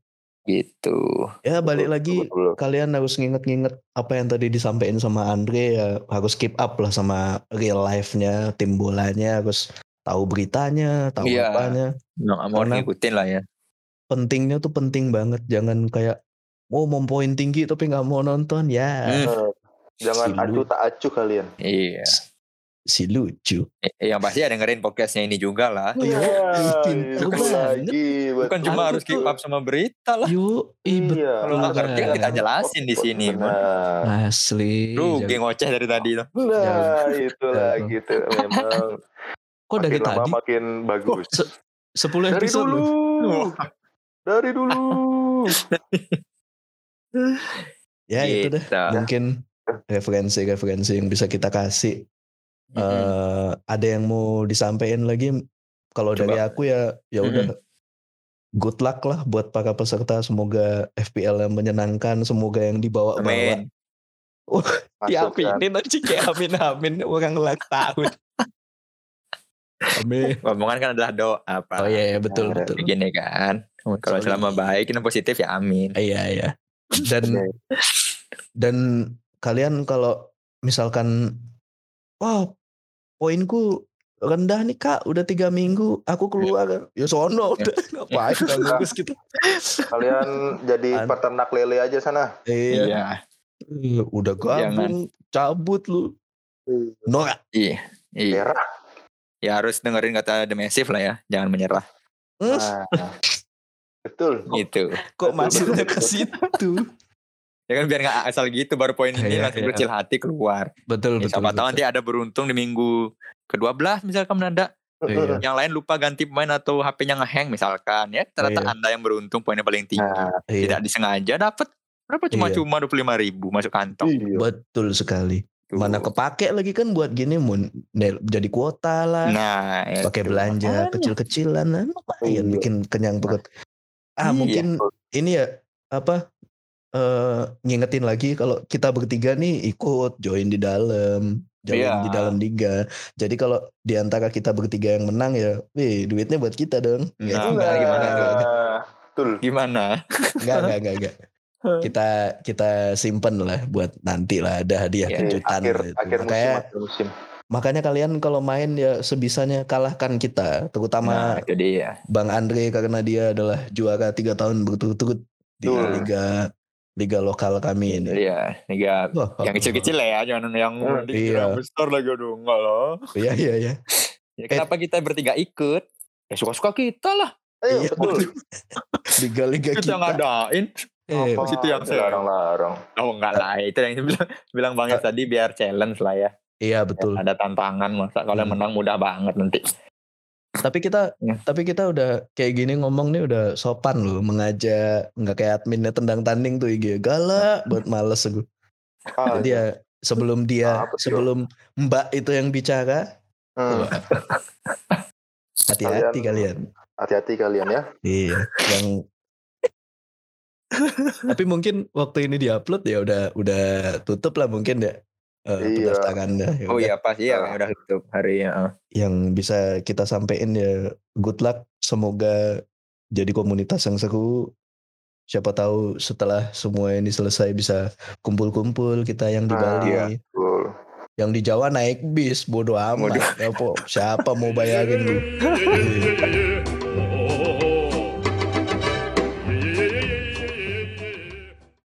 [SPEAKER 3] gitu.
[SPEAKER 2] Ya balik lagi
[SPEAKER 1] betul, betul.
[SPEAKER 2] kalian harus nginget-nginget apa yang tadi disampaikan sama Andre ya harus keep up lah sama real life-nya tim bolanya harus tahu beritanya tahu
[SPEAKER 3] Iya.
[SPEAKER 2] apanya
[SPEAKER 3] Nggak mau ngikutin lah ya.
[SPEAKER 2] pentingnya tuh penting banget jangan kayak oh mau poin tinggi tapi nggak mau nonton ya
[SPEAKER 3] Hmm.
[SPEAKER 1] Jangan
[SPEAKER 2] Si
[SPEAKER 1] acuh
[SPEAKER 2] Lu-
[SPEAKER 1] tak acuh kalian.
[SPEAKER 3] Iya.
[SPEAKER 2] si lucu
[SPEAKER 3] Eh, Yang pasti ada dengerin podcastnya ini juga lah.
[SPEAKER 2] Iya, bikin
[SPEAKER 1] itu
[SPEAKER 2] tahu
[SPEAKER 1] lagi.
[SPEAKER 3] Bukan cuma harus keep up sama berita lah.
[SPEAKER 2] yuk
[SPEAKER 1] Iya.
[SPEAKER 3] Kalau nggak ngerti kita jelasin di sini.
[SPEAKER 1] Nah,
[SPEAKER 2] asli
[SPEAKER 3] Rugi
[SPEAKER 2] Jangan-
[SPEAKER 3] ngoceh dari tadi tuh.
[SPEAKER 1] nah itulah
[SPEAKER 2] Jangan.
[SPEAKER 1] gitu memang.
[SPEAKER 2] Kok dari
[SPEAKER 1] makin lama
[SPEAKER 2] tadi
[SPEAKER 1] makin bagus.
[SPEAKER 2] Se- 10
[SPEAKER 1] Dari
[SPEAKER 2] episode
[SPEAKER 1] dulu.
[SPEAKER 2] loh.
[SPEAKER 1] Dari dulu.
[SPEAKER 2] ya itu deh
[SPEAKER 3] Gitu.
[SPEAKER 2] mungkin referensi-referensi yang bisa kita kasih eh ada yang mau disampaikan lagi kalau dari aku ya ya udah good luck lah buat para peserta semoga FPL yang menyenangkan semoga yang dibawa-bawa
[SPEAKER 3] Amin.
[SPEAKER 2] ya
[SPEAKER 1] Masuk kan.
[SPEAKER 2] aminin aja kayak amin amin orang ulang tahun amin.
[SPEAKER 3] Omongan kan adalah doa pak.
[SPEAKER 2] oh iya iya, betul
[SPEAKER 1] Nah,
[SPEAKER 2] betul.
[SPEAKER 3] Begini kan. Kalau selama baik dan positif ya amin.
[SPEAKER 2] iya iya. Dan dan kalian kalau misalkan wah poinku rendah nih kak udah tiga minggu aku keluar. Ya sono. Udah ngapain bagus gitu?
[SPEAKER 1] Kalian jadi
[SPEAKER 2] An-
[SPEAKER 1] peternak lele aja sana.
[SPEAKER 2] iya.
[SPEAKER 3] Iya.
[SPEAKER 2] Udah gabung cabut lu. Norak
[SPEAKER 3] Iya. Iya. Ya harus dengerin kata The Massive lah ya. Jangan menyerah.
[SPEAKER 1] Nah, betul.
[SPEAKER 3] Gitu.
[SPEAKER 2] kok
[SPEAKER 1] betul,
[SPEAKER 2] ke situ
[SPEAKER 3] Ya kan biar nggak asal gitu baru poin ini
[SPEAKER 2] Iya,
[SPEAKER 3] langsung
[SPEAKER 2] iya.
[SPEAKER 3] kecil hati keluar.
[SPEAKER 2] betul
[SPEAKER 3] Ya,
[SPEAKER 2] betul,
[SPEAKER 3] siapa tahu
[SPEAKER 2] betul.
[SPEAKER 3] nanti ada beruntung di minggu ke-12 misalkan mendadak.
[SPEAKER 2] Iya.
[SPEAKER 3] Yang lain lupa ganti pemain atau HP-nya ngehang misalkan ya. Ternyata
[SPEAKER 2] Iya.
[SPEAKER 3] Anda yang beruntung poinnya paling tinggi.
[SPEAKER 1] Nah,
[SPEAKER 2] Iya,
[SPEAKER 3] Tidak disengaja dapat berapa
[SPEAKER 2] Iya.
[SPEAKER 3] cuma-cuma dua puluh lima ribu masuk kantong.
[SPEAKER 1] iya.
[SPEAKER 2] betul sekali
[SPEAKER 3] Tuh.
[SPEAKER 2] mana kepake lagi kan buat gini mun jadi kuota lah
[SPEAKER 3] Nah, ya
[SPEAKER 2] pakai belanja kecil-kecilan nah, lumayan
[SPEAKER 1] Iya.
[SPEAKER 2] bikin kenyang perut ah
[SPEAKER 3] Iya.
[SPEAKER 2] mungkin ini ya apa eh ngingetin lagi kalau kita bertiga nih ikut join di dalam join
[SPEAKER 3] Iya.
[SPEAKER 2] di dalam liga jadi kalau di antara kita bertiga yang menang ya wih duitnya buat kita dong
[SPEAKER 3] Nah,
[SPEAKER 2] Ya,
[SPEAKER 3] enggak, gimana?
[SPEAKER 1] Nah, Betul.
[SPEAKER 3] Gimana?
[SPEAKER 2] enggak enggak enggak enggak kita kita simpen lah buat nanti lah ada hadiah
[SPEAKER 3] Ya,
[SPEAKER 2] kejutan
[SPEAKER 1] akhir
[SPEAKER 2] gitu.
[SPEAKER 1] akhir musim
[SPEAKER 2] makanya
[SPEAKER 1] akhir musim.
[SPEAKER 2] makanya kalian kalau main ya sebisanya kalahkan kita
[SPEAKER 3] Nah,
[SPEAKER 2] terutama
[SPEAKER 3] itu dia.
[SPEAKER 2] Bang Andre karena dia adalah juara tiga tahun berturut-turut di
[SPEAKER 1] Betul.
[SPEAKER 2] liga liga lokal kami ini.
[SPEAKER 3] Iya, liga
[SPEAKER 2] Wah,
[SPEAKER 3] yang kecil-kecil lah ya, jangan yang
[SPEAKER 1] Hmm,
[SPEAKER 2] iya.
[SPEAKER 3] yang besar lagi aduh enggak loh.
[SPEAKER 2] Iya iya iya.
[SPEAKER 3] Ya, kenapa kita bertiga ikut? Ya suka-suka kita lah.
[SPEAKER 1] Ayo,
[SPEAKER 2] Iya,
[SPEAKER 1] betul.
[SPEAKER 2] Liga-liga
[SPEAKER 3] Kita
[SPEAKER 2] kita.
[SPEAKER 3] ngadain.
[SPEAKER 2] Eh,
[SPEAKER 1] Apa
[SPEAKER 3] situ yang saya-
[SPEAKER 1] larang-larang.
[SPEAKER 3] Oh enggak lah, itu yang bilang bilang Bang Yos tadi biar challenge lah ya.
[SPEAKER 2] iya betul.
[SPEAKER 3] Ada tantangan masa kalau
[SPEAKER 2] Hmm.
[SPEAKER 3] menang mudah banget nanti.
[SPEAKER 2] Tapi kita
[SPEAKER 3] Ya.
[SPEAKER 2] tapi kita udah kayak gini ngomong nih udah sopan loh mengajak nggak kayak adminnya tendang tanding tuh IG galak buat males aku.
[SPEAKER 1] Ah,
[SPEAKER 2] Jadi ya sebelum dia
[SPEAKER 1] sih,
[SPEAKER 2] sebelum Mbak itu yang bicara
[SPEAKER 1] hmm,
[SPEAKER 2] wah, hati-hati kalian.
[SPEAKER 1] Hati-hati kalian ya.
[SPEAKER 2] Iya, yang tapi mungkin waktu ini diupload ya udah udah tutup lah mungkin ya eh,
[SPEAKER 1] Iya.
[SPEAKER 2] pendaftarannya. Ya
[SPEAKER 3] Oh
[SPEAKER 2] udah.
[SPEAKER 3] iya pasti ya
[SPEAKER 1] Ah.
[SPEAKER 3] udah tutup hari ya.
[SPEAKER 2] Yang bisa kita sampein ya good luck. Semoga jadi komunitas yang seru. Siapa tahu setelah semua ini selesai bisa kumpul-kumpul kita yang di
[SPEAKER 1] Ah,
[SPEAKER 2] Bali.
[SPEAKER 1] iya. Betul.
[SPEAKER 2] Yang di Jawa naik bis, bodo amat.
[SPEAKER 3] Bodo.
[SPEAKER 2] Ya, po, siapa mau bayarin lu? Iya.